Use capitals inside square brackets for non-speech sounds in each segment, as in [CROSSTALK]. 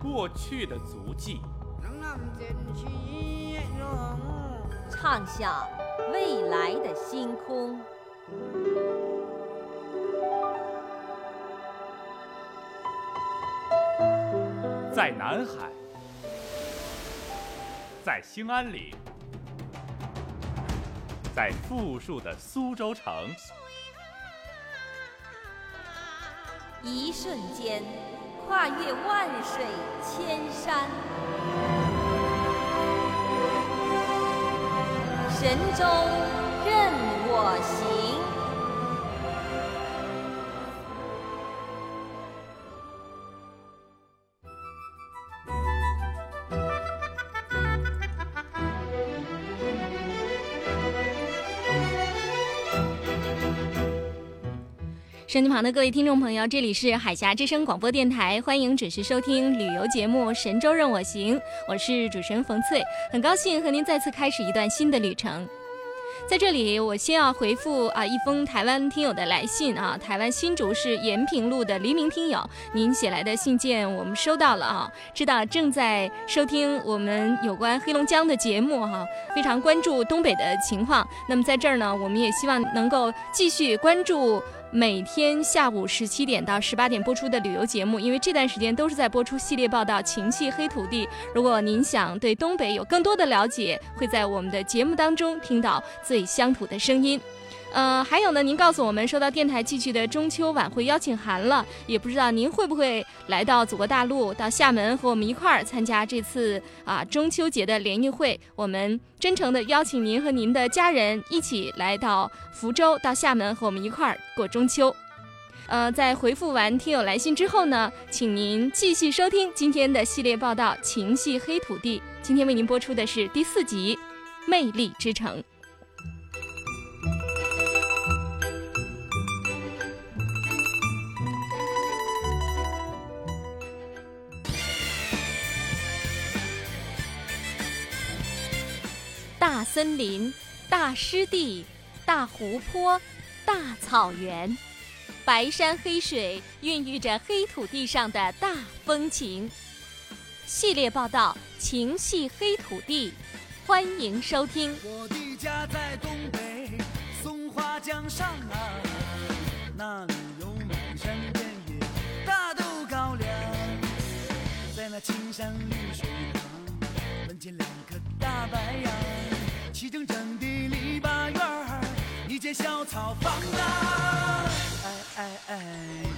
过去的足迹，唱响未来的星空。在南海，在兴安岭，在富庶的苏州城，一瞬间跨越万水千山，神州任我行。手机旁的各位听众朋友，这里是海峡之声广播电台，欢迎准时收听旅游节目《神州任我行》，我是主持人冯翠，很高兴和您再次开始一段新的旅程。在这里，我先要回复啊一封台湾听友的来信啊，台湾新竹市延平路的黎明听友，您写来的信件我们收到了啊，知道正在收听我们有关黑龙江的节目哈，非常关注东北的情况。那么在这儿呢，我们也希望能够继续关注。每天下午十七点到十八点播出的旅游节目，因为这段时间都是在播出系列报道《情系黑土地》。如果您想对东北有更多的了解，会在我们的节目当中听到最乡土的声音。呃，还有呢，您告诉我们收到电台寄去的中秋晚会邀请函了，也不知道您会不会来到祖国大陆，到厦门和我们一块儿参加这次啊中秋节的联谊会。我们真诚的邀请您和您的家人一起来到福州，到厦门和我们一块儿过中秋。呃，在回复完听友来信之后呢，请您继续收听今天的系列报道《情系黑土地》，今天为您播出的是第四集《魅力之城》。大森林、大湿地、大湖泊、大草原，白山黑水孕育着黑土地上的大风情。系列报道《情系黑土地》，欢迎收听。我的家在东北松花江上啊，那里有满山遍野大豆高粱，在那青山绿水旁，门前两棵大白杨，齐整整的篱笆院儿，一间小草房啊，哎哎哎。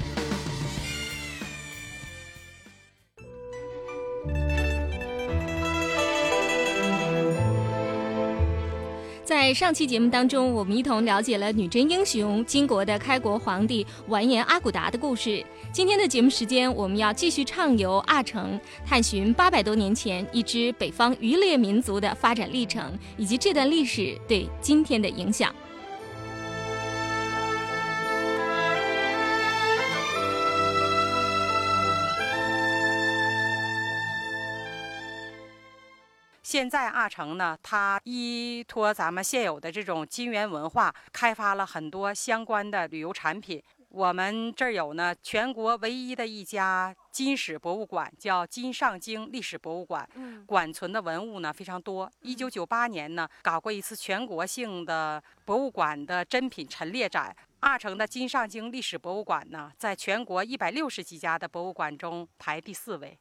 在上期节目当中，我们一同了解了女真英雄金国的开国皇帝完颜阿骨达的故事。今天的节目时间，我们要继续畅游阿城，探寻八百多年前一支北方渔猎民族的发展历程，以及这段历史对今天的影响。现在阿城呢，它依托咱们现有的这种金源文化，开发了很多相关的旅游产品。我们这儿有呢，全国唯一的一家金史博物馆，叫金上京历史博物馆。嗯，馆存的文物呢非常多。一九九八年呢，搞过一次全国性的博物馆的珍品陈列展。阿城的金上京历史博物馆呢，在全国一百六十几家的博物馆中排第四位。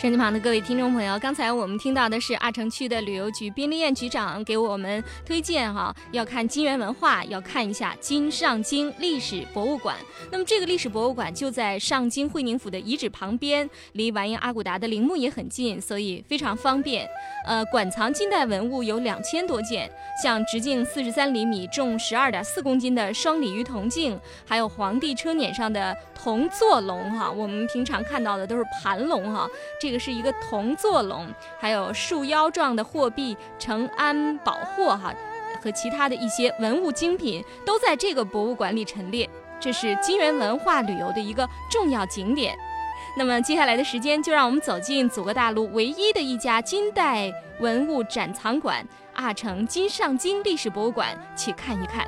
手机旁的各位听众朋友，刚才我们听到的是阿城区的旅游局宾利燕局长给我们推荐哈，要看金源文化，要看一下金上京历史博物馆。那么这个历史博物馆就在上京会宁府的遗址旁边，离完颜阿骨达的陵墓也很近，所以非常方便。呃，馆藏金代文物有两千多件，像直径四十三厘米、重十二点四公斤的双鲤鱼铜镜，还有皇帝车辇上的铜座龙哈，我们平常看到的都是盘龙哈，这这个是一个铜座龙，还有束腰状的货币承安宝货哈，和其他的一些文物精品都在这个博物馆里陈列，这是金源文化旅游的一个重要景点。那么接下来的时间，就让我们走进祖国大陆唯一的一家金代文物展藏馆——阿城金上京历史博物馆，去看一看。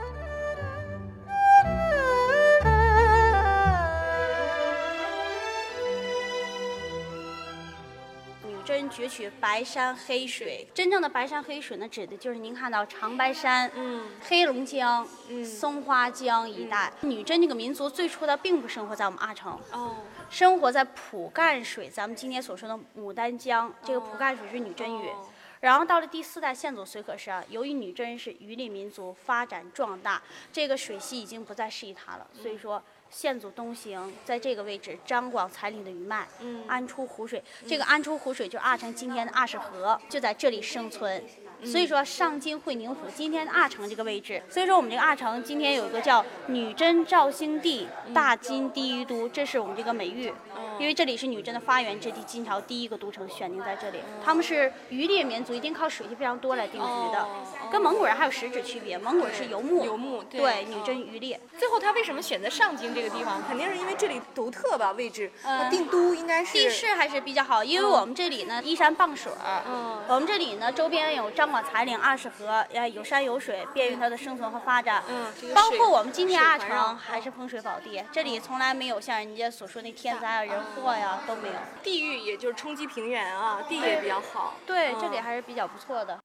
攫取白山黑水，真正的白山黑水呢，指的就是您看到长白山、嗯黑龙江、嗯松花江一带。女真这个民族最初的并不生活在我们阿城，哦，生活在蒲干水，咱们今天所说的牡丹江。这个蒲干水是女真语。哦然后到了第四代宪祖随可氏啊，由于女真是渔猎民族，发展壮大，这个水系已经不再适宜它了，所以说宪祖东行在这个位置张广才岭的余脉，嗯安出湖水，这个安出湖水就是阿城今天的阿市河，就在这里生存。所以说上京会宁府今天的阿城这个位置，所以说我们这个阿城今天有一个叫女真肇兴帝大金第一都，这是我们这个美誉。因为这里是女真的发源之地，金朝第一个都城选定在这里。他们是渔猎民族，一定靠水系非常多来定居的，跟蒙古人还有实质区别。蒙古人是游牧，游牧对对，女真渔猎。最后他为什么选择上京这个地方？肯定是因为这里独特吧，位置。呃定都应该是地势还是比较好，因为我们这里呢依山傍水，嗯我们这里呢周边有张广才岭、二十河，呃有山有水，便于它的生存和发展。嗯包括我们今天阿水环绕城还是风水宝地，这里从来没有像人家所说那天灾啊、人祸呀都没有。地域，也就是冲击平原啊，地也比较好。对，嗯这里还是比较不错的。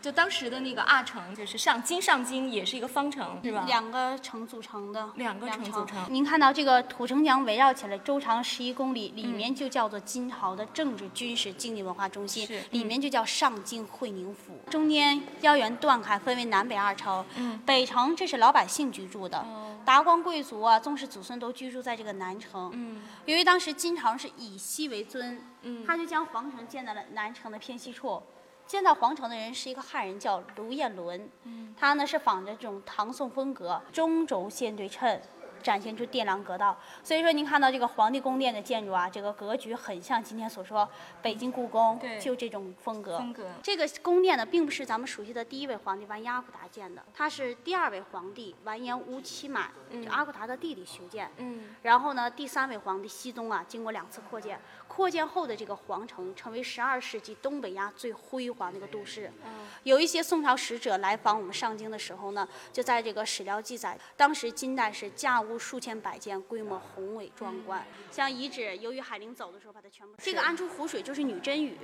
就当时的那个阿城，就是上京上京也是一个方城，是吧？两个城组成的，两个城组成您看到这个土城墙围绕起来，周长十一公里，里面就叫做金朝的政治、军事、经济文化中心是，里面就叫上京会宁府。中间腰圆断开，分为南北二城。嗯北城这是老百姓居住的，哦达官贵族啊、宗室祖孙都居住在这个南城。嗯由于当时金朝是以西为尊，嗯他就将皇城建在了南城的偏西处。建造皇城的人是一个汉人，叫卢彦伦。嗯他呢是仿着这种唐宋风格，中轴线对称，展现出殿廊阁道。所以说，您看到这个皇帝宫殿的建筑啊，这个格局很像今天所说北京故宫对，就这种风格。风格这个宫殿呢，并不是咱们熟悉的第一位皇帝完颜阿骨达建的，他是第二位皇帝完颜乌期满，就阿骨达的弟弟修建。嗯然后呢，第三位皇帝熹宗啊，经过两次扩建，扩建后的这个皇城成为十二世纪东北亚最辉煌的一个都市。有一些宋朝使者来访我们上京的时候呢，就在这个史料记载，当时金代是架屋数千百间，规模宏伟壮观。像遗址，由于海陵走的时候把它全部这个安出湖水就是女真语，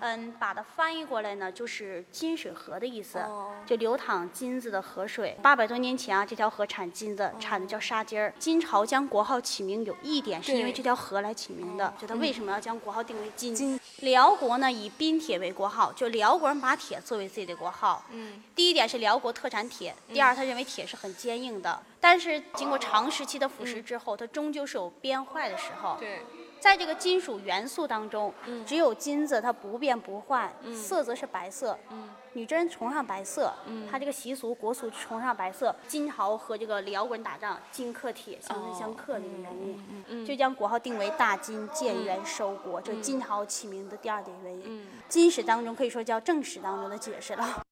嗯，把它翻译过来呢就是金水河的意思，就流淌金子的河水。八百多年前啊，这条河产金子，产的叫沙金儿。金朝将国号起名有一点是因为这条河来起名的，就它为什么要将国号定为金？辽国呢以冰铁为国号，就辽国人把铁作为自己的国号。嗯第一点是辽国特产铁，第二他认为铁是很坚硬的，但是经过长时期的腐蚀之后，它终究是有变坏的时候。对，在这个金属元素当中，只有金子它不变不换，色泽是白色。女真人崇尚白色，它这个习俗国俗崇尚白色。金朝和这个辽国人打仗，金克铁，相生相克这个原因，就将国号定为大金，建元收国，这是金朝起名的第二点原因。金史当中可以说叫正史当中的解释了。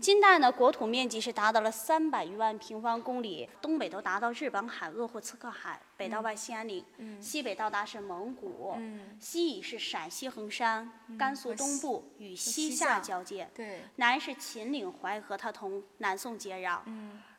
金代呢，国土面积是达到了三百余万平方公里，东北都达到日本海、鄂霍次克海，北到外兴安岭，西北到达是蒙古，西以是陕西横山、甘肃东部与西夏交界，对，南是秦岭淮河，它同南宋接壤。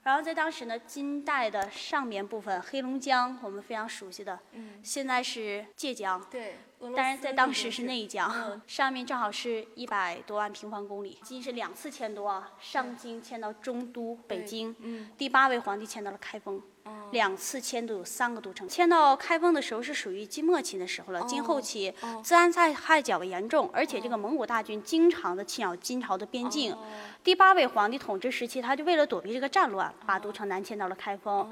然后在当时呢，金代的上面部分黑龙江，我们非常熟悉的，现在是界江，对，但是在当时是内江，上面正好是一百多万平方公里，金是两次迁都啊，上京迁到中都北京，第八位皇帝迁到了开封。两次迁都有三个都城，迁到开封的时候是属于金末期的时候了。金后期自然灾害较为严重，而且这个蒙古大军经常的侵扰金朝的边境。第八位皇帝统治时期，他就为了躲避这个战乱，把都城南迁到了开封。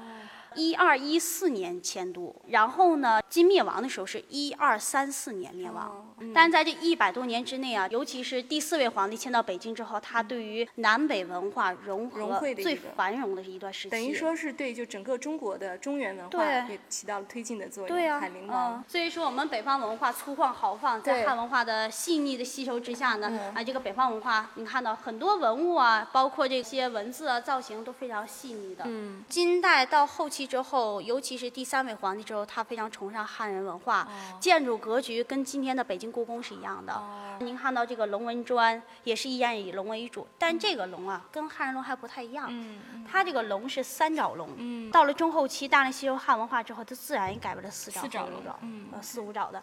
一二一四年迁都，然后呢，金灭亡的时候是一二三四年灭亡。但在这一百多年之内啊，尤其是第四位皇帝迁到北京之后，他对于南北文化融合最繁荣的一段时期。等于说是对就整个中国的中原文化也起到了推进的作用。对啊，海陵王。所以说我们北方文化粗犷豪放，在汉文化的细腻的吸收之下呢，啊，这个北方文化你看到很多文物啊，包括这些文字啊、造型都非常细腻的。嗯，金代到后期之后，尤其是第三位皇帝之后，他非常崇尚汉人文化，建筑格局跟今天的北京故宫是一样的。您看到这个龙纹砖，也是依然以龙为主，但这个龙啊，跟汉人龙还不太一样。嗯，它这个龙是三爪龙。嗯，到了中后期，大量吸收汉文化之后，它自然也改为了四爪、龙，呃，四五爪的。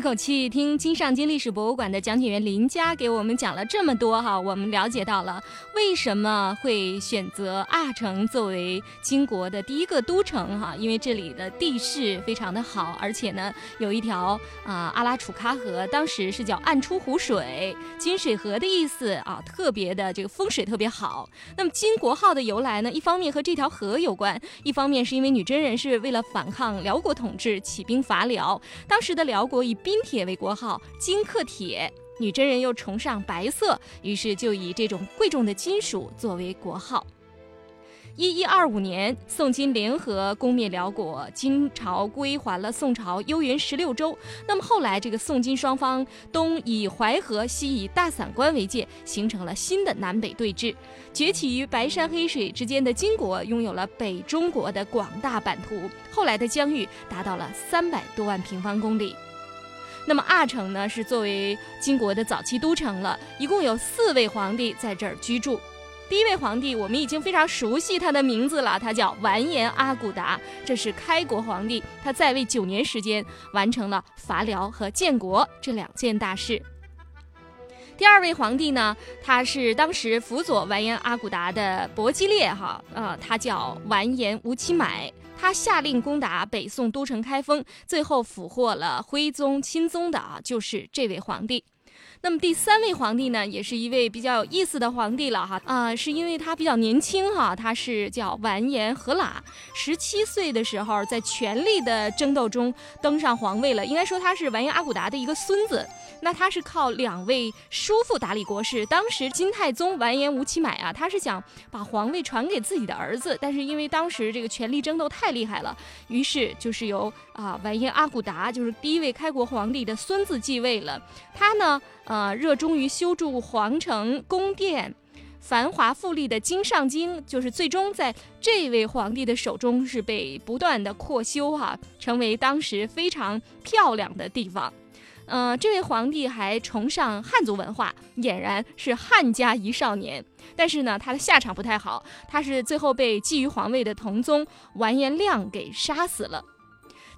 一口气听金上京历史博物馆的讲解员林佳给我们讲了这么多哈，我们了解到了为什么会选择阿城作为金国的第一个都城哈，因为这里的地势非常的好，而且呢有一条啊阿拉楚喀河，当时是叫暗出湖水，金水河的意思啊，特别的这个风水特别好。那么金国号的由来呢，一方面和这条河有关，一方面是因为女真人是为了反抗辽国统治起兵伐辽，当时的辽国以冰铁为国号，金克铁。女真人又崇尚白色，于是就以这种贵重的金属作为国号。一一二五年，宋金联合攻灭辽国，金朝归还了宋朝幽云十六州。那么后来，这个宋金双方东以淮河，西以大散关为界，形成了新的南北对峙。崛起于白山黑水之间的金国，拥有了北中国的广大版图。后来的疆域达到了三百多万平方公里。那么阿城呢，是作为金国的早期都城了，一共有四位皇帝在这儿居住。第一位皇帝，我们已经非常熟悉他的名字了，他叫完颜阿骨达，这是开国皇帝，他在位九年时间，完成了伐辽和建国这两件大事。第二位皇帝呢，他是当时辅佐完颜阿骨达的伯基列哈，呃，他叫完颜吴乞买。他下令攻打北宋都城开封，最后俘获了徽宗钦宗的啊，就是这位皇帝。那么第三位皇帝呢，也是一位比较有意思的皇帝了哈啊，是因为他比较年轻哈，他是叫完颜和喇，十七岁的时候在权力的争斗中登上皇位了。应该说他是完颜阿骨达的一个孙子。那他是靠两位叔父打理国事。当时金太宗完颜吴乞买啊，他是想把皇位传给自己的儿子，但是因为当时这个权力争斗太厉害了，于是就是由啊完颜阿骨达，就是第一位开国皇帝的孙子继位了。他呢。呃，热衷于修筑皇城宫殿，繁华富丽的金上京，就是最终在这位皇帝的手中是被不断的扩修哈，成为当时非常漂亮的地方。呃，这位皇帝还崇尚汉族文化，俨然是汉家一少年。但是呢，他的下场不太好，他是最后被觊觎皇位的同宗完颜亮给杀死了。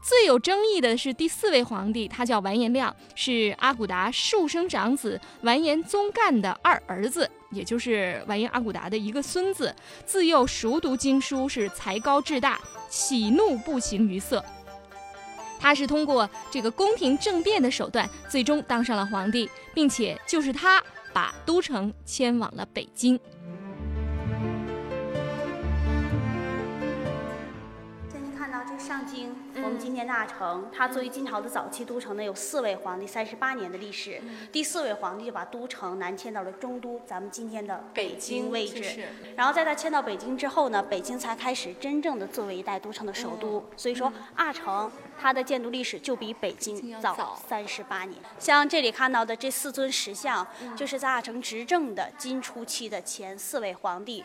最有争议的是第四位皇帝，他叫完颜亮，是阿骨达庶生长子完颜宗干的二儿子，也就是完颜阿骨达的一个孙子。自幼熟读经书，是才高志大，喜怒不形于色。他是通过这个宫廷政变的手段，最终当上了皇帝，并且就是他把都城迁往了北京。最近看到这上京，我们今天大城，它作为金朝的早期都城呢，有四位皇帝，三十八年的历史。第四位皇帝就把都城南迁到了中都，咱们今天的北京位置。然后在他迁到北京之后呢，北京才开始真正的作为一代都城的首都。所以说，阿城它的建都历史就比北京早三十八年。像这里看到的这四尊石像，就是在阿城执政的金初期的前四位皇帝。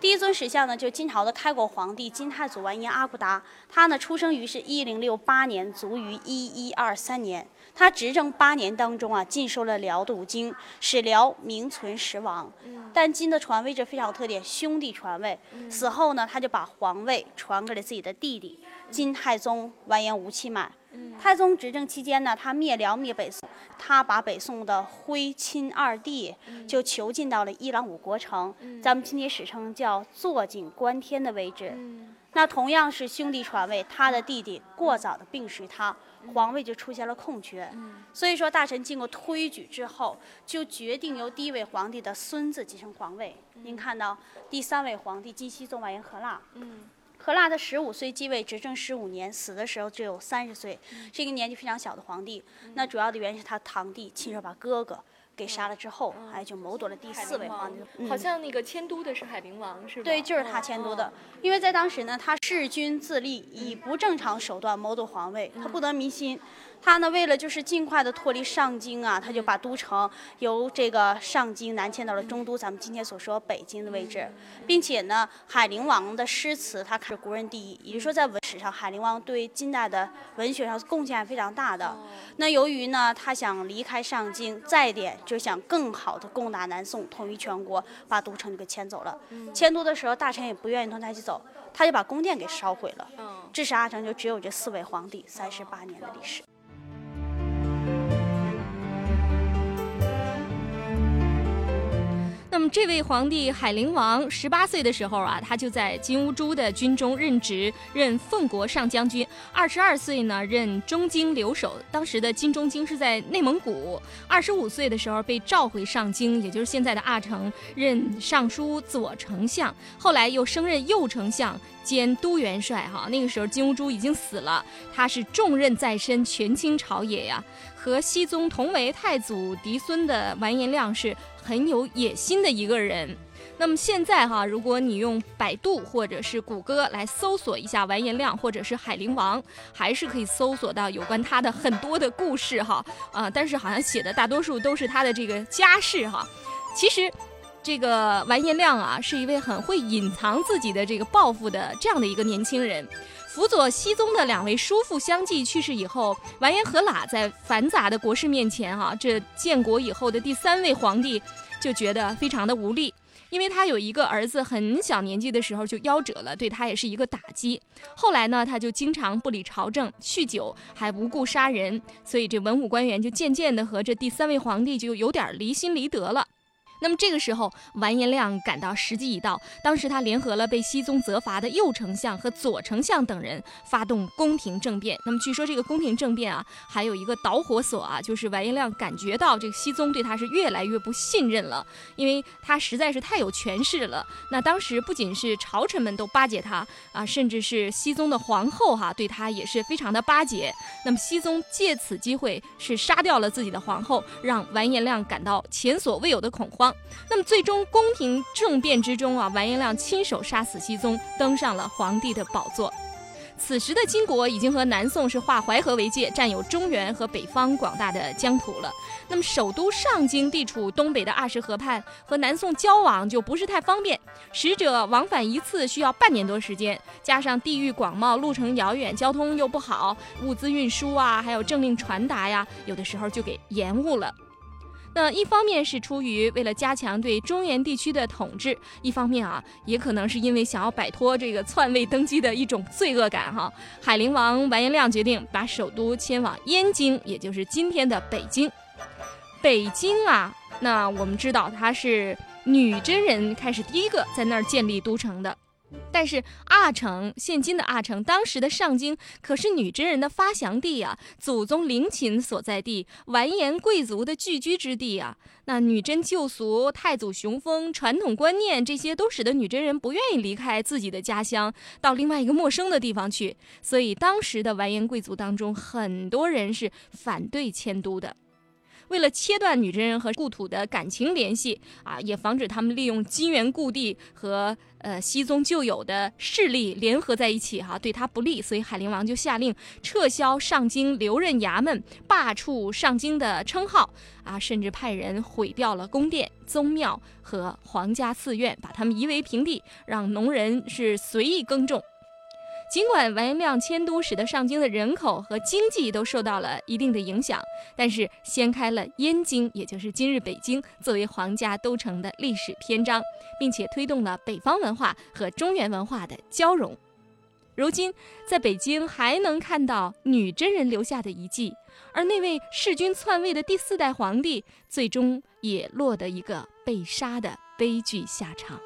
第一尊石像呢，就是金朝的开国皇帝金太祖完颜阿骨达，他呢出。出生于是一零六八年，卒于一一二三年。他执政八年当中啊，禁收了辽的五经，使辽名存实亡。但金的传位这非常有特点，兄弟传位。死后呢，他就把皇位传给了自己的弟弟金太宗完颜吴期满。太宗执政期间呢，他灭辽灭北宋，他把北宋的徽钦二帝就囚禁到了伊朗五国城，咱们今天史称叫坐井观天的位置。那同样是兄弟传位，他的弟弟过早的病逝，他皇位就出现了空缺。所以说，大臣经过推举之后，就决定由第一位皇帝的孙子继承皇位。您看到第三位皇帝金熙宗完颜和剌。和剌他十五岁继位，执政十五年，死的时候只有三十岁，是一个年纪非常小的皇帝。那主要的原因是他堂弟亲手把哥哥给杀了之后，哎，就谋夺了第四位皇帝。好像那个迁都的是海陵王，是吧？对，就是他迁都的。因为在当时呢，他弑君自立，以不正常手段谋夺皇位，他不得民心。他呢，为了就是尽快的脱离上京啊，他就把都城由这个上京南迁到了中都，咱们今天所说北京的位置，并且呢，海陵王的诗词他是国人第一，也就是说在文史上，海陵王对近代的文学上贡献非常大的。那由于呢，他想离开上京，再一点就想更好的攻打南宋，统一全国，把都城就给迁走了。迁都的时候，大臣也不愿意同他一起走，他就把宫殿给烧毁了。致使阿城就只有这四位皇帝三十八年的历史。那么，这位皇帝海陵王十八岁的时候啊，他就在金兀术的军中任职，任奉国上将军。二十二岁呢，任中京留守。当时的金中京是在内蒙古。二十五岁的时候被召回上京，也就是现在的阿城，任尚书左丞相。后来又升任右丞相兼都元帅。哈，那个时候金兀术已经死了，他是重任在身，权倾朝野呀。和熹宗同为太祖嫡孙的完颜亮是很有野心的一个人。那么现在哈，如果你用百度或者是谷歌来搜索一下完颜亮或者是海陵王，还是可以搜索到有关他的很多的故事哈啊，但是好像写的大多数都是他的这个家世哈。其实，这个完颜亮啊，是一位很会隐藏自己的这个抱负的这样的一个年轻人。辅佐熹宗的两位叔父相继去世以后，完颜和剌在繁杂的国事面前，哈，这建国以后的第三位皇帝就觉得非常的无力，因为他有一个儿子很小年纪的时候就夭折了，对他也是一个打击。后来呢，他就经常不理朝政，酗酒，还无故杀人，所以这文武官员就渐渐的和这第三位皇帝就有点离心离德了。那么这个时候，完颜亮感到时机已到。当时他联合了被熹宗责罚的右丞相和左丞相等人，发动宫廷政变。那么据说这个宫廷政变啊，还有一个导火索啊，就是完颜亮感觉到这个熹宗对他是越来越不信任了，因为他实在是太有权势了。那当时不仅是朝臣们都巴结他啊，甚至是熹宗的皇后哈，对他也是非常的巴结。那么熹宗借此机会是杀掉了自己的皇后，让完颜亮感到前所未有的恐慌。那么最终宫廷政变之中啊，完颜亮亲手杀死熹宗，登上了皇帝的宝座。此时的金国已经和南宋是划淮河为界，占有中原和北方广大的疆土了。那么首都上京地处东北的二十河畔，和南宋交往就不是太方便，使者往返一次需要半年多时间，加上地域广袤、路程遥远、交通又不好，物资运输啊，还有政令传达呀，有的时候就给延误了。那一方面是出于为了加强对中原地区的统治，一方面啊，也可能是因为想要摆脱这个篡位登基的一种罪恶感哈。海陵王完颜亮决定把首都迁往燕京，也就是今天的北京。北京啊，那我们知道它是女真人开始第一个在那儿建立都城的。但是阿城，现今的阿城，当时的上京可是女真人的发祥地啊，祖宗陵寝所在地，完颜贵族的聚居之地啊。那女真旧俗、太祖雄风、传统观念，这些都使得女真人不愿意离开自己的家乡，到另外一个陌生的地方去。所以当时的完颜贵族当中，很多人是反对迁都的。为了切断女真人和故土的感情联系啊，也防止他们利用金元故地和呃熹宗旧有的势力联合在一起哈，对他不利，所以海陵王就下令撤销上京留任衙门，罢黜上京的称号啊，甚至派人毁掉了宫殿、宗庙和皇家寺院，把他们夷为平地，让农人是随意耕种。尽管完颜亮迁都使得上京的人口和经济都受到了一定的影响，但是掀开了燕京，也就是今日北京作为皇家都城的历史篇章，并且推动了北方文化和中原文化的交融。如今，在北京还能看到女真人留下的遗迹，而那位弑君篡位的第四代皇帝，最终也落得一个被杀的悲剧下场。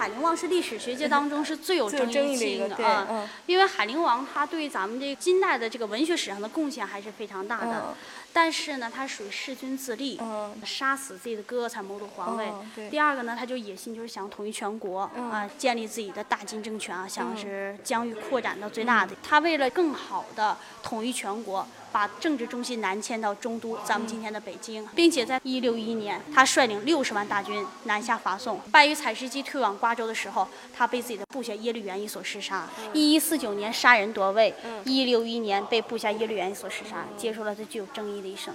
海陵王是历史学界当中是最有 [LAUGHS] 争议性的啊，因为海陵王他对咱们这金代的这个文学史上的贡献还是非常大的。但是呢，他属于弑君自立，杀死自己的哥哥才谋夺皇位。第二个呢，他就野心就是想统一全国啊，建立自己的大金政权啊，想是疆域扩展到最大的。他为了更好的统一全国，把政治中心南迁到中都，咱们今天的北京，并且在一六一一年，他率领六十万大军南下伐宋。败于采石矶退往瓜州的时候，他被自己的部下耶律元一所弑杀。一一四九年杀人夺位，一六一一年被部下耶律元一所弑杀，结束了他具有争议。的一生。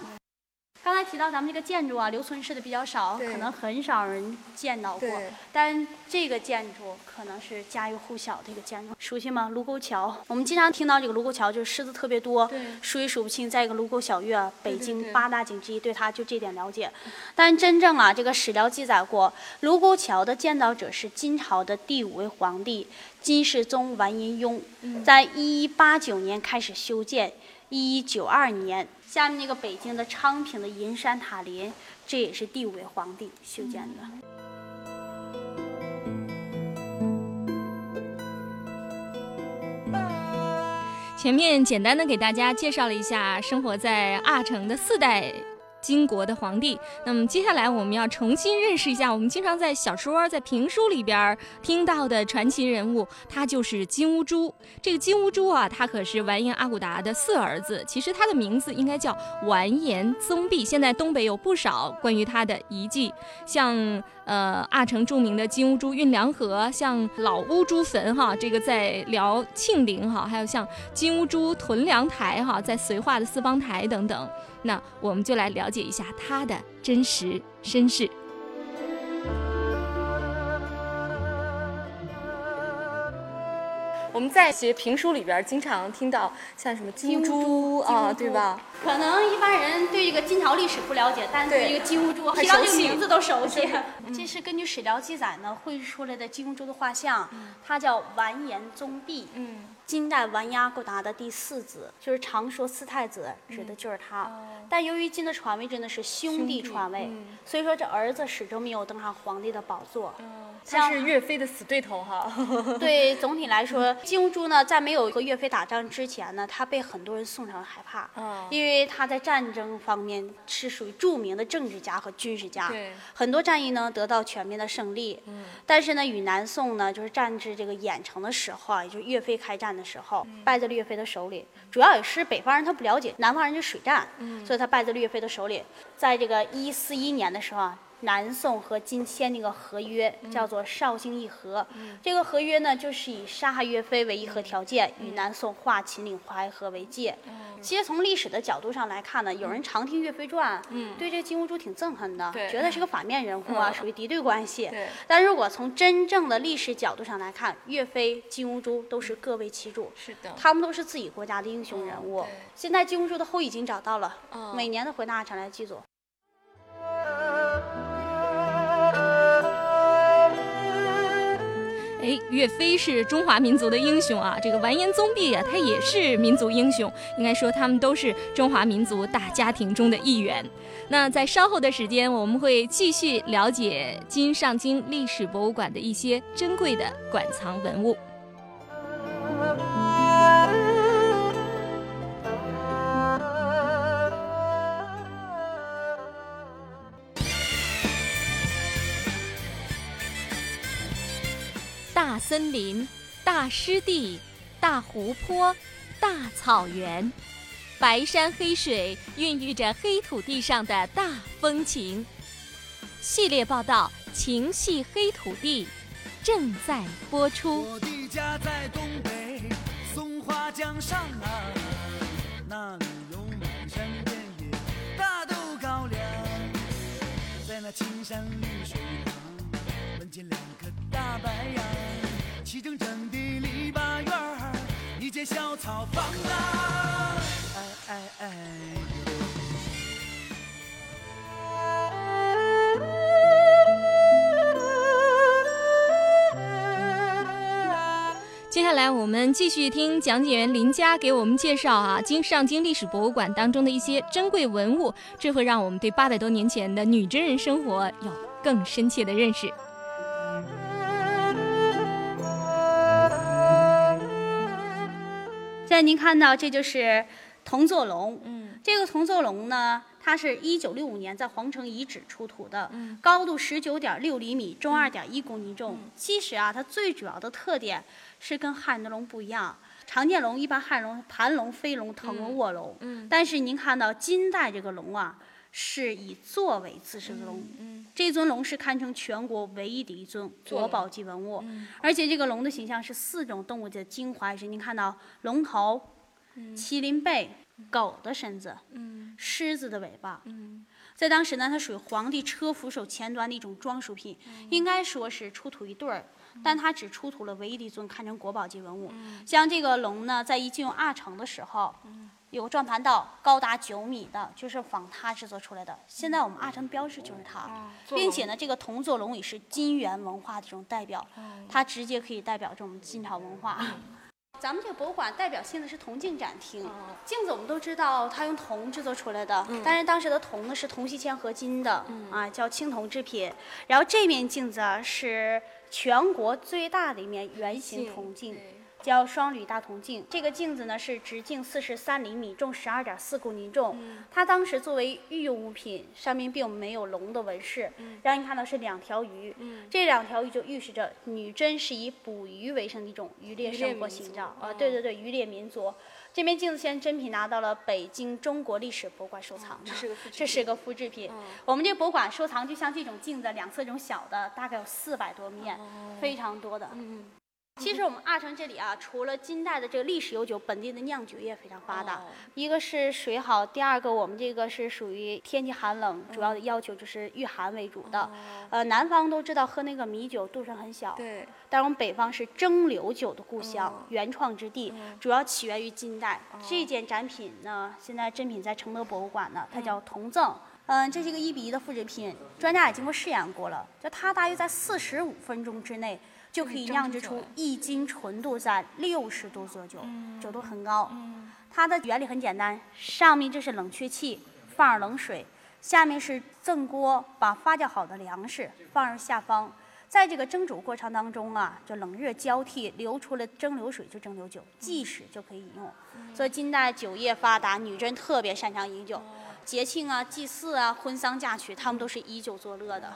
刚才提到咱们这个建筑啊，留存式的比较少，可能很少人见到过。但这个建筑可能是家喻户晓的一个建筑，熟悉吗？卢沟桥。我们经常听到这个卢沟桥，就是狮子特别多，数也数不清。再一个，卢沟晓月，北京八大景之一，对它就这点了解。但真正啊，这个史料记载过，卢沟桥的建造者是金朝的第五位皇帝金世宗完颜雍，在一一八九年开始修建，一一九二年。下面那个北京的昌平的银山塔林，这也是第五位皇帝修建的。前面简单的给大家介绍了一下生活在阿城的四代。金国的皇帝，那么接下来我们要重新认识一下我们经常在小说、在评书里边听到的传奇人物，他就是金乌珠。这个金乌珠啊，他可是完颜阿骨达的四儿子，其实他的名字应该叫完颜宗弼。现在东北有不少关于他的遗迹，像呃阿城著名的金乌珠运粮河，像老乌珠坟哈，这个在辽庆陵哈，还有像金乌珠屯粮台哈，在绥化的四方台等等。那我们就来了解一下他的真实身世。我们在学评书里边经常听到像什么金乌珠啊，对吧？可能一般人对这个金朝历史不了解，但对这个金乌珠提到这个名字都熟悉。这是根据史料记载呢绘制出来的金乌珠的画像，它叫完颜宗弼。嗯。金代完颜阿骨达的第四子，就是常说四太子，指的就是他。但由于金的传位真的是兄弟传位，所以说这儿子始终没有登上皇帝的宝座。他是岳飞的死对头哈。[LAUGHS] [LAUGHS] 对，总体来说，金兀术呢，在没有和岳飞打仗之前呢，他被很多人宋朝人害怕，因为他在战争方面是属于著名的政治家和军事家，很多战役呢得到全面的胜利。但是呢，与南宋呢，就是战至这个郾城的时候啊，也就是岳飞开战的时候，败在了岳飞的手里。主要也是北方人他不了解，南方人就水战，所以他败在了岳飞的手里。在这个一四一年的时候啊。南宋和金签那个合约叫做绍兴议和，这个合约呢，就是以杀害岳飞为议和条件，与南宋划秦岭淮河为界。其实从历史的角度上来看呢，有人常听《岳飞传》，对这个金兀术挺憎恨的，觉得是个反面人物啊，属于敌对关系。但如果从真正的历史角度上来看，岳飞、金兀术都是各为其主，是的，他们都是自己国家的英雄人物。现在金兀术的后裔已经找到了，每年都回大城来祭祖。哎，岳飞是中华民族的英雄啊！这个完颜宗弼啊，他也是民族英雄。应该说，他们都是中华民族大家庭中的一员。那在稍后的时间，我们会继续了解金上京历史博物馆的一些珍贵的馆藏文物。森林、大湿地、大湖泊、大草原，白山黑水孕育着黑土地上的大风情。系列报道《情系黑土地》正在播出。我的家在东北松花江上啊，那里有满山遍野大豆高粱。在那青山绿水旁，门前两棵大白杨，齐整整的篱笆院儿，一间小草房啊，哎哎哎。接下来我们继续听讲解员林佳给我们介绍啊，京上京历史博物馆当中的一些珍贵文物，这会让我们对八百多年前的女真人生活有更深切的认识。您看到，这就是铜座龙。嗯，这个铜座龙呢，它是一九六五年在皇城遗址出土的，高度十九点六厘米，重二点一公斤重。其实啊，它最主要的特点。是跟汉人的龙不一样，常见龙一般汉龙盘龙、飞龙、腾龙、卧龙，嗯，但是您看到金代这个龙啊，是以座为自身的龙，嗯，这尊龙是堪称全国唯一的一尊国宝级文物，而且这个龙的形象是四种动物的精华，是您看到龙头、麒麟背、狗的身子、狮子的尾巴，在当时呢，它属于皇帝车扶手前端的一种装饰品，应该说是出土一对儿。但它只出土了唯一的一尊，堪称国宝级文物。像这个龙呢，在一进入阿城的时候，有个转盘道，高达九米的，就是仿它制作出来的。现在我们阿城标志就是它，并且呢，这个铜座龙椅是金元文化的这种代表，它直接可以代表着我们晋朝文化。咱们这个博物馆代表性的是铜镜展厅，镜子我们都知道它用铜制作出来的，但是当时的铜呢是铜锡铅合金的，啊，叫青铜制品。然后这面镜子啊是。全国最大的一面圆形铜镜，叫双铝大铜镜。这个镜子呢是直径四十三厘米，重十二点四公斤重。它当时作为御用物品，上面并没有龙的纹饰，让你看到是两条鱼。这两条鱼就预示着女真是以捕鱼为生的一种渔猎生活形象。啊，对对对，渔猎民族。这面镜子现在真品拿到了北京中国历史博物馆收藏，这是个复制品。我们这博物馆收藏就像这种镜子，两侧这种小的，大概有四百多面，非常多的。其实我们阿城这里啊，除了金代的这个历史悠久，本地的酿酒业非常发达。一个是水好，第二个我们这个是属于天气寒冷，主要的要求就是御寒为主的。呃，南方都知道喝那个米酒度数很小，对。但是我们北方是蒸馏酒的故乡，原创之地，主要起源于金代。这件展品呢，现在珍品在承德博物馆呢，它叫铜赠。嗯，这是一个一比一的复制品，专家也经过试验过了，就它大约在四十五分钟之内。就可以酿制出一斤纯度在六十度左右，酒度很高。它的原理很简单，上面这是冷却器，放入冷水；下面是蒸锅，把发酵好的粮食放入下方。在这个蒸煮过程当中啊，就冷热交替，流出了蒸馏水就蒸馏酒，即使就可以饮用。所以金代酒业发达，女真特别擅长饮酒，节庆啊、祭祀啊、婚丧嫁娶，他们都是以酒作乐的。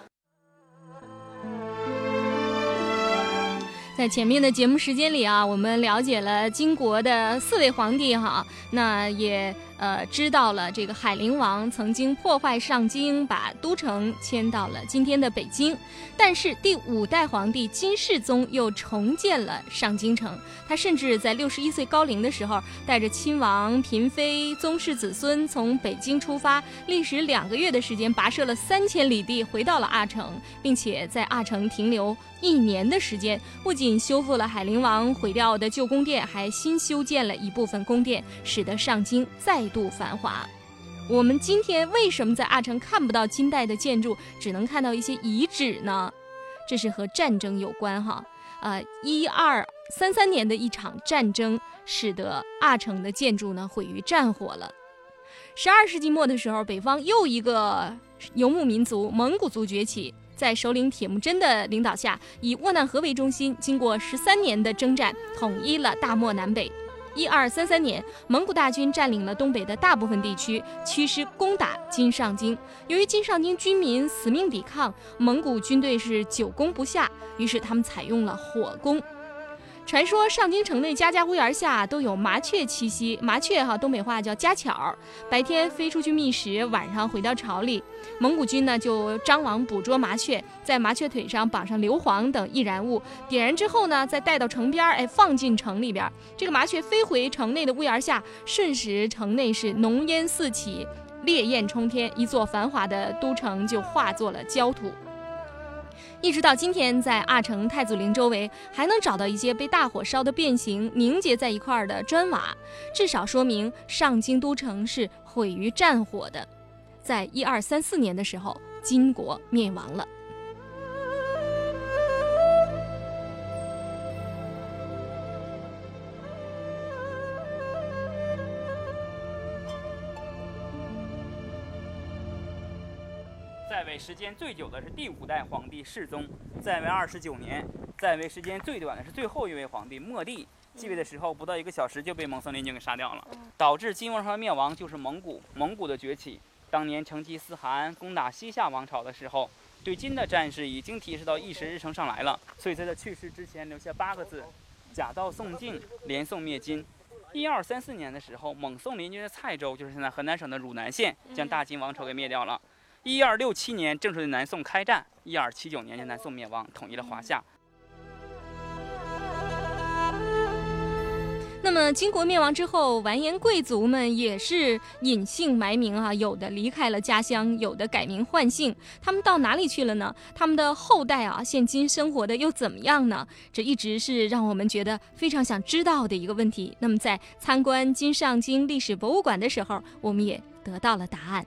在前面的节目时间里啊，我们了解了金国的四位皇帝哈，那也。呃，知道了，这个海陵王曾经破坏上京，把都城迁到了今天的北京。但是第五代皇帝金世宗又重建了上京城，他甚至在六十一岁高龄的时候，带着亲王、嫔妃、宗室子孙从北京出发，历时两个月的时间，跋涉了三千里地，回到了阿城，并且在阿城停留一年的时间，不仅修复了海陵王毁掉的旧宫殿，还新修建了一部分宫殿，使得上京再。度繁华，我们今天为什么在阿城看不到金代的建筑，只能看到一些遗址呢？这是和战争有关哈。呃，一二三三年的一场战争，使得阿城的建筑呢毁于战火了。十二世纪末的时候，北方又一个游牧民族蒙古族崛起，在首领铁木真的领导下，以沃难河为中心，经过十三年的征战，统一了大漠南北。一二三三年，蒙古大军占领了东北的大部分地区，驱师攻打金上京。由于金上京军民死命抵抗，蒙古军队是久攻不下，于是他们采用了火攻。传说上京城内家家屋檐下都有麻雀栖息，麻雀哈东北话叫家巧，白天飞出去觅食，晚上回到巢里。蒙古军呢就张网捕捉麻雀，在麻雀腿上绑上硫磺等易燃物，点燃之后呢，再带到城边，哎，放进城里边。这个麻雀飞回城内的屋檐下，瞬时城内是浓烟四起，烈焰冲天，一座繁华的都城就化作了焦土。一直到今天，在阿城太祖陵周围还能找到一些被大火烧得变形、凝结在一块儿的砖瓦，至少说明上京都城是毁于战火的。在一二三四年的时候，金国灭亡了。时间最久的是第五代皇帝世宗，在位二十九年；在位时间最短的是最后一位皇帝末帝，继位的时候不到一个小时就被蒙森联军给杀掉了，导致金王朝的灭亡就是蒙古。蒙古的崛起，当年成吉思汗攻打西夏王朝的时候，对金的战士已经提示到议事日程上来了，所以在他去世之前留下八个字：假道宋晋，连宋灭金。一二三四年的时候，蒙宋联军的蔡州，就是现在河南省的汝南县，将大金王朝给灭掉了。一二六七年正式对南宋开战，一二七九年就南宋灭亡，统一了华夏。那么，金国灭亡之后，完颜贵族们也是隐姓埋名啊，有的离开了家乡，有的改名换姓。他们到哪里去了呢？他们的后代啊，现今生活的又怎么样呢？这一直是让我们觉得非常想知道的一个问题。那么，在参观金上京历史博物馆的时候，我们也得到了答案。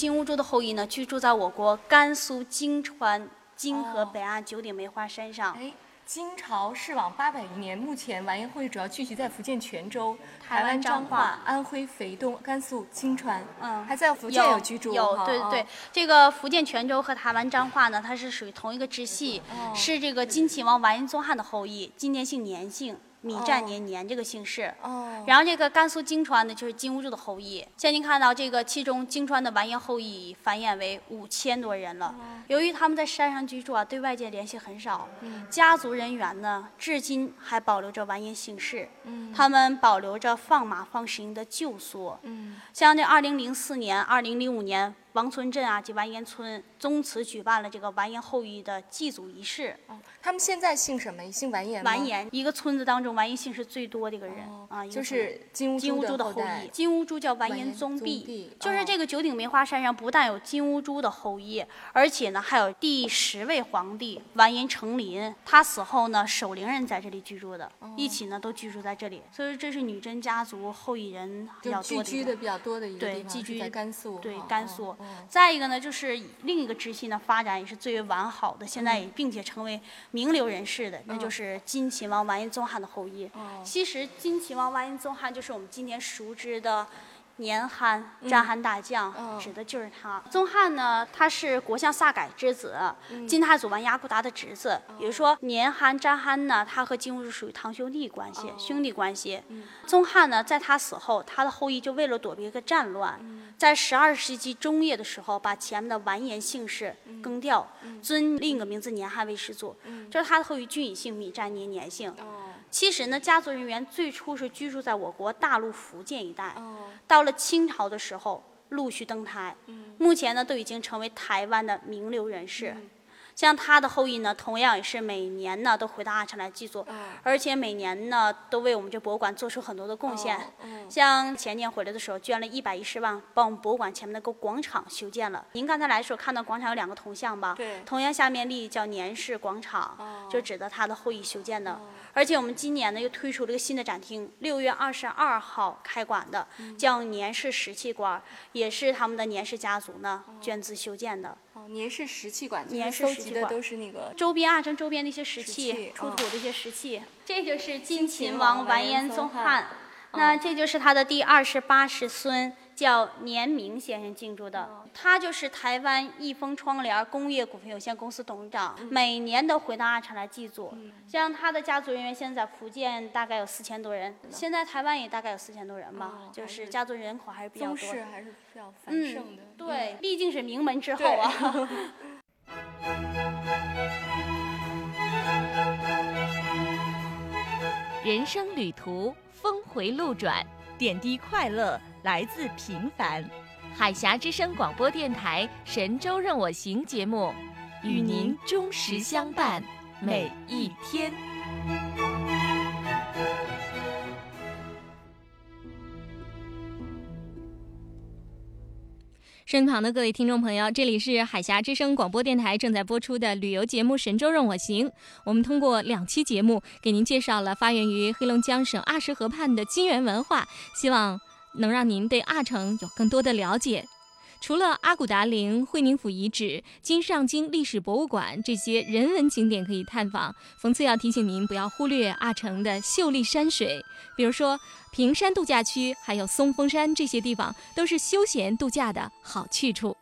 金兀术的后裔呢，居住在我国甘肃金川金河北岸九鼎梅花山上。哎，金朝逝往八百余年，目前完颜后裔主要聚集在福建泉州、台湾彰化、安徽肥东、甘肃金川，嗯，还在福建有居住。有，对对对，这个福建泉州和台湾彰化呢，它是属于同一个支系，是这个金秦王完颜宗翰的后裔，今年姓年姓。米占年年这个姓氏，然后这个甘肃泾川呢，就是金兀术的后裔。现在您看到这个，其中泾川的完颜后裔繁衍为五千多人了。由于他们在山上居住啊，对外界联系很少，家族人员呢，至今还保留着完颜姓氏。他们保留着放马放石英的旧所。像这二零零四年、二零零五年。王村镇啊及完颜村宗祠举办了这个完颜后裔的祭祖仪式。哦，他们现在姓什么？姓完颜完颜，一个村子当中完颜姓是最多的一个人啊，就是金金乌珠的后裔。金乌珠叫完颜宗弼，就是这个九鼎梅花山上不但有金乌珠的后裔，而且呢还有第十位皇帝完颜成林，他死后呢守陵人在这里居住的，一起呢都居住在这里。所以这是女真家族后裔人比较多的。聚居的比较多的一个地方。对，寄居在甘肃。对，甘肃。再一个呢，就是另一个支系呢发展也是最为完好的，现在也并且成为名流人士的，那就是金秦王完颜宗翰的后裔。其实金秦王完颜宗翰就是我们今天熟知的。年憨战憨大将，指的就是他。宗翰呢，他是国相萨改之子，金太祖完颜阿骨达的侄子。也就是说，年憨战憨呢，他和金兀术属于堂兄弟关系，兄弟关系。宗翰呢，在他死后，他的后裔就为了躲避一个战乱，在十二世纪中叶的时候，把前面的完颜姓氏更掉，尊另一个名字年憨为始祖。就是他的后裔均以姓米占年年姓。其实呢，家族人员最初是居住在我国大陆福建一带，到了清朝的时候陆续登台，目前呢都已经成为台湾的名流人士。像他的后裔呢，同样也是每年呢都回到阿城来祭祖，而且每年呢都为我们这博物馆做出很多的贡献。像前年回来的时候，捐了一百一十万，把我们博物馆前面那个广场修建了。您刚才来的时候看到广场有两个铜像吧？对。铜像下面立叫年氏广场，就指的他的后裔修建的。而且我们今年呢又推出了一个新的展厅，六月二十二号开馆的，叫年氏石器馆，也是他们的年氏家族呢捐资修建的。年是石器馆，年收集的都是那个周边啊，跟周边的一些石器，出土的一些石器。这就是金秦王完颜宗翰，那这就是他的第二十八世孙。叫年明先生进驻的，他就是台湾益丰窗帘工业股份有限公司董事长，每年都回到阿城来祭祖。像他的家族人员现在在福建大概有四千多人，现在台湾也大概有四千多人吧，就是家族人口还是比较多。宗室还是比较繁盛的。对，毕竟是名门之后啊。[LAUGHS] 人生旅途，峰回路转，点滴快乐。来自平凡，海峡之声广播电台神州任我行节目，与您忠实相伴每一天。身旁的各位听众朋友，这里是海峡之声广播电台正在播出的旅游节目神州任我行，我们通过两期节目给您介绍了发源于黑龙江省阿什河畔的金源文化，希望。能让您对阿城有更多的了解。除了阿古达陵、会宁府遗址、金上京历史博物馆这些人文景点可以探访，冯次要提醒您不要忽略阿城的秀丽山水，比如说平山度假区，还有松峰山这些地方都是休闲度假的好去处。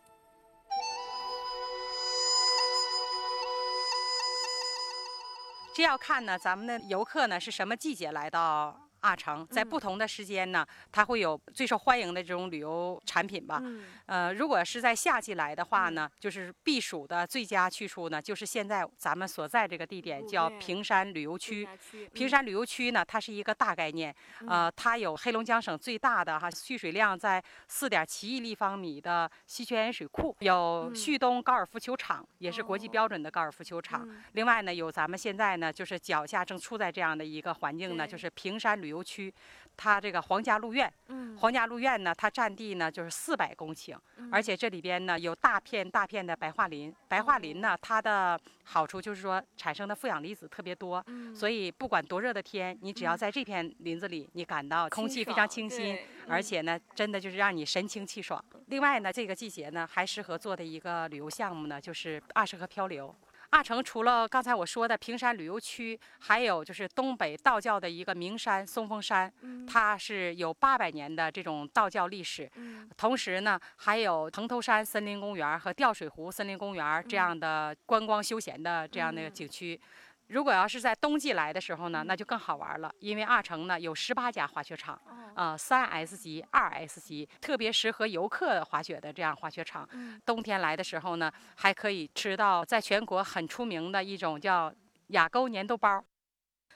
这要看呢，咱们的游客呢是什么季节来到？阿城在不同的时间呢，它会有最受欢迎的这种旅游产品吧。呃，如果是在夏季来的话呢，就是避暑的最佳去处呢，就是现在咱们所在这个地点叫平山旅游区。平山旅游区呢，它是一个大概念，呃，它有黑龙江省最大的哈蓄水量在四点七亿立方米的西泉盐水库，有旭东高尔夫球场，也是国际标准的高尔夫球场。另外呢，有咱们现在呢，就是脚下正处在这样的一个环境呢，就是平山旅。旅游区，它这个皇家鹿苑，皇家鹿苑呢，它占地呢就是四百公顷，而且这里边呢有大片大片的白桦林。白桦林呢，它的好处就是说产生的负氧离子特别多，所以不管多热的天，你只要在这片林子里，你感到空气非常清新，而且呢，真的就是让你神清气爽。另外呢，这个季节呢还适合做的一个旅游项目呢，就是二十河漂流。阿城除了刚才我说的平山旅游区，还有就是东北道教的一个名山松峰山，它是有八百年的这种道教历史。同时呢，还有蓬头山森林公园和吊水湖森林公园这样的观光休闲的这样的景区。如果要是在冬季来的时候呢，那就更好玩了，因为阿城呢有十八家滑雪场，啊，三 S 级、二 S 级，特别适合游客滑雪的这样滑雪场。冬天来的时候呢，还可以吃到在全国很出名的一种叫雅沟粘豆包。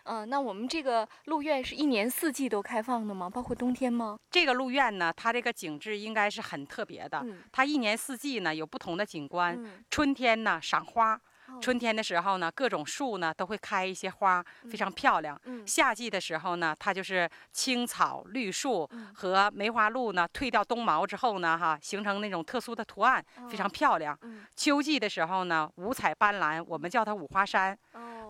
嗯，那我们这个鹿苑是一年四季都开放的吗？包括冬天吗？这个鹿苑呢，它这个景致应该是很特别的，它一年四季呢有不同的景观，春天呢赏花。春天的时候呢，各种树呢都会开一些花，非常漂亮。夏季的时候呢，它就是青草绿树和梅花鹿呢褪掉冬毛之后呢，哈，形成那种特殊的图案，非常漂亮。秋季的时候呢，五彩斑斓，我们叫它五花山。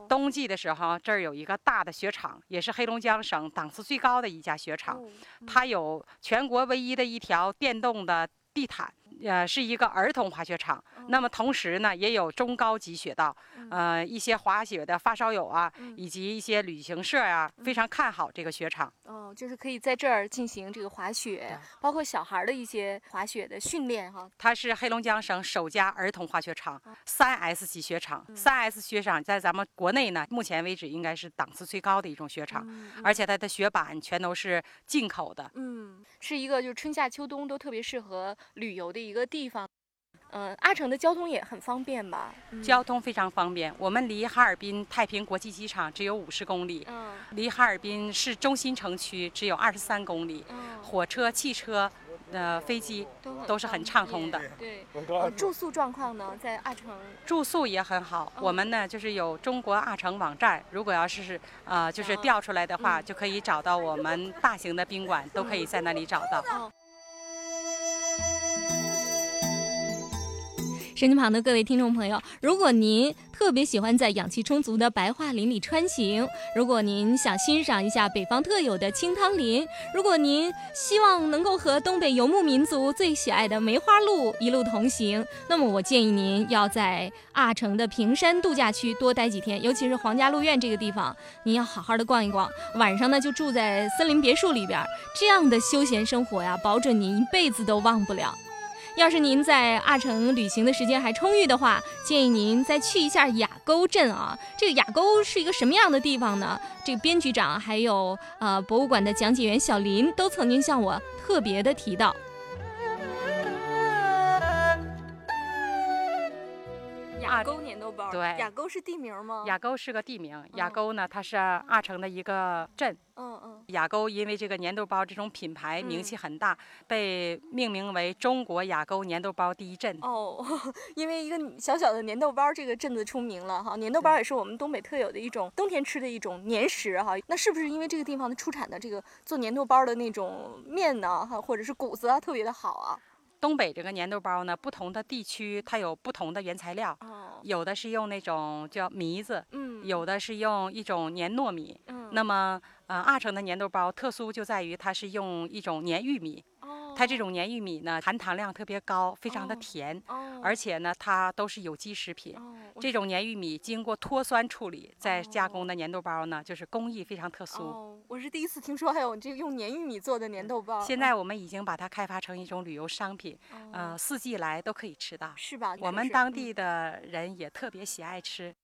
冬季的时候，这儿有一个大的雪场，也是黑龙江省档次最高的一家雪场，它有全国唯一的一条电动的地毯。呃，是一个儿童滑雪场，那么同时呢，也有中高级雪道，呃，一些滑雪的发烧友啊，以及一些旅行社啊，非常看好这个雪场。哦，就是可以在这儿进行这个滑雪，包括小孩的一些滑雪的训练哈。它是黑龙江省首家儿童滑雪场，三 S 级雪场。三 S 雪场在咱们国内呢，目前为止应该是档次最高的一种雪场，而且它的雪板全都是进口的。嗯，是一个就是春夏秋冬都特别适合旅游的一。一个地方，嗯，阿城的交通也很方便吧？交通非常方便，我们离哈尔滨太平国际机场只有五十公里，离哈尔滨市中心城区只有二十三公里，火车、汽车、呃，飞机都是很畅通的。对，住宿状况呢，在阿城住宿也很好。我们呢，就是有中国阿城网站，如果要是呃，就是调出来的话，就可以找到我们大型的宾馆，都可以在那里找到。身机旁的各位听众朋友，如果您特别喜欢在氧气充足的白桦林里穿行，如果您想欣赏一下北方特有的清汤林，如果您希望能够和东北游牧民族最喜爱的梅花鹿一路同行，那么我建议您要在阿城的平山度假区多待几天，尤其是皇家鹿苑这个地方，您要好好的逛一逛。晚上呢，就住在森林别墅里边，这样的休闲生活呀，保准您一辈子都忘不了。要是您在阿城旅行的时间还充裕的话，建议您再去一下雅沟镇啊。这个雅沟是一个什么样的地方呢？这个编局长还有呃博物馆的讲解员小林都曾经向我特别的提到。雅沟粘豆包，对，雅沟是地名吗？雅沟是个地名，雅沟呢，它是阿城的一个镇。嗯嗯。雅沟因为这个粘豆包这种品牌名气很大，被命名为中国雅沟粘豆包第一镇。哦，[LAUGHS] 因为一个小小的粘豆包这个镇子出名了哈。粘豆包也是我们东北特有的一种冬天吃的一种粘食哈。那是不是因为这个地方的出产的这个做粘豆包的那种面呢哈，或者是谷子啊特别的好啊？东北这个粘豆包呢，不同的地区它有不同的原材料，有的是用那种叫糜子，嗯，有的是用一种粘糯米，嗯，那么呃，二城的粘豆包特殊就在于它是用一种粘玉米。它这种粘玉米呢，含糖量特别高，非常的甜，而且呢，它都是有机食品。这种粘玉米经过脱酸处理再加工的粘豆包呢，就是工艺非常特殊。我是第一次听说还有这个用粘玉米做的粘豆包。现在我们已经把它开发成一种旅游商品，呃，四季来都可以吃到。是吧？我们当地的人也特别喜爱吃。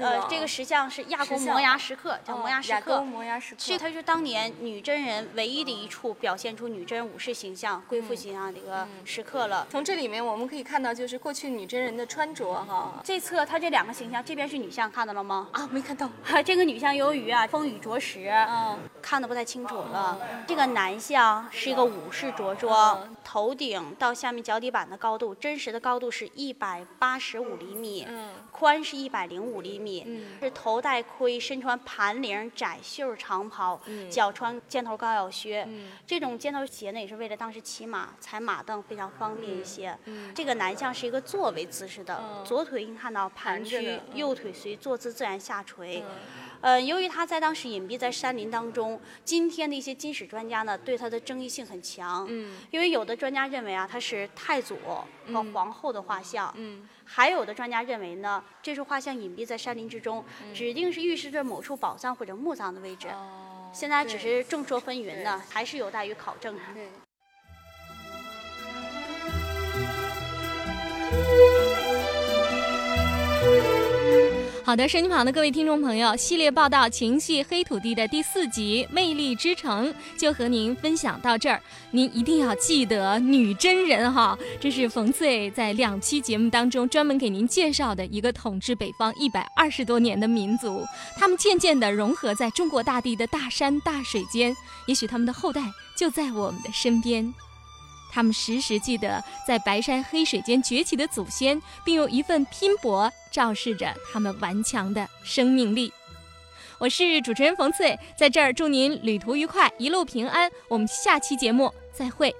呃，这个石像是亚宫摩崖石刻，叫摩崖石刻。亚宫摩崖石刻，这它是当年女真人唯一的一处表现出女真武士形象、贵妇形象的一个石刻了。从这里面我们可以看到，就是过去女真人的穿着哈。这侧它这两个形象，这边是女像，看到了吗？啊，没看到。[LAUGHS] 这个女像由于啊风雨着实，嗯，看的不太清楚了。这个男像是一个武士着装，头顶到下面脚底板的高度，真实的高度是一百八十五厘米，嗯，宽是一百零五厘米。是头戴盔，身穿盘领窄袖长袍，脚穿尖头高脚靴。这种尖头鞋呢，也是为了当时骑马踩马凳非常方便一些。这个男相是一个坐位姿势的，左腿你看到盘曲，右腿随坐姿自然下垂。呃，由于他在当时隐蔽在山林当中，今天的一些金史专家呢，对他的争议性很强。嗯，因为有的专家认为啊，他是太祖和皇后的画像。嗯，还有的专家认为呢，这幅画像隐蔽在山林之中，指定是预示着某处宝藏或者墓葬的位置。哦，现在只是众说纷纭呢，还是有待于考证。对。好的，身机旁的各位听众朋友，系列报道《情系黑土地》的第四集《魅力之城》就和您分享到这儿。您一定要记得女真人哈，这是冯翠在两期节目当中专门给您介绍的一个统治北方一百二十多年的民族。他们渐渐地融合在中国大地的大山大水间，也许他们的后代就在我们的身边。他们时时记得在白山黑水间崛起的祖先，并用一份拼搏昭示着他们顽强的生命力。我是主持人冯翠，在这儿祝您旅途愉快，一路平安。我们下期节目再会。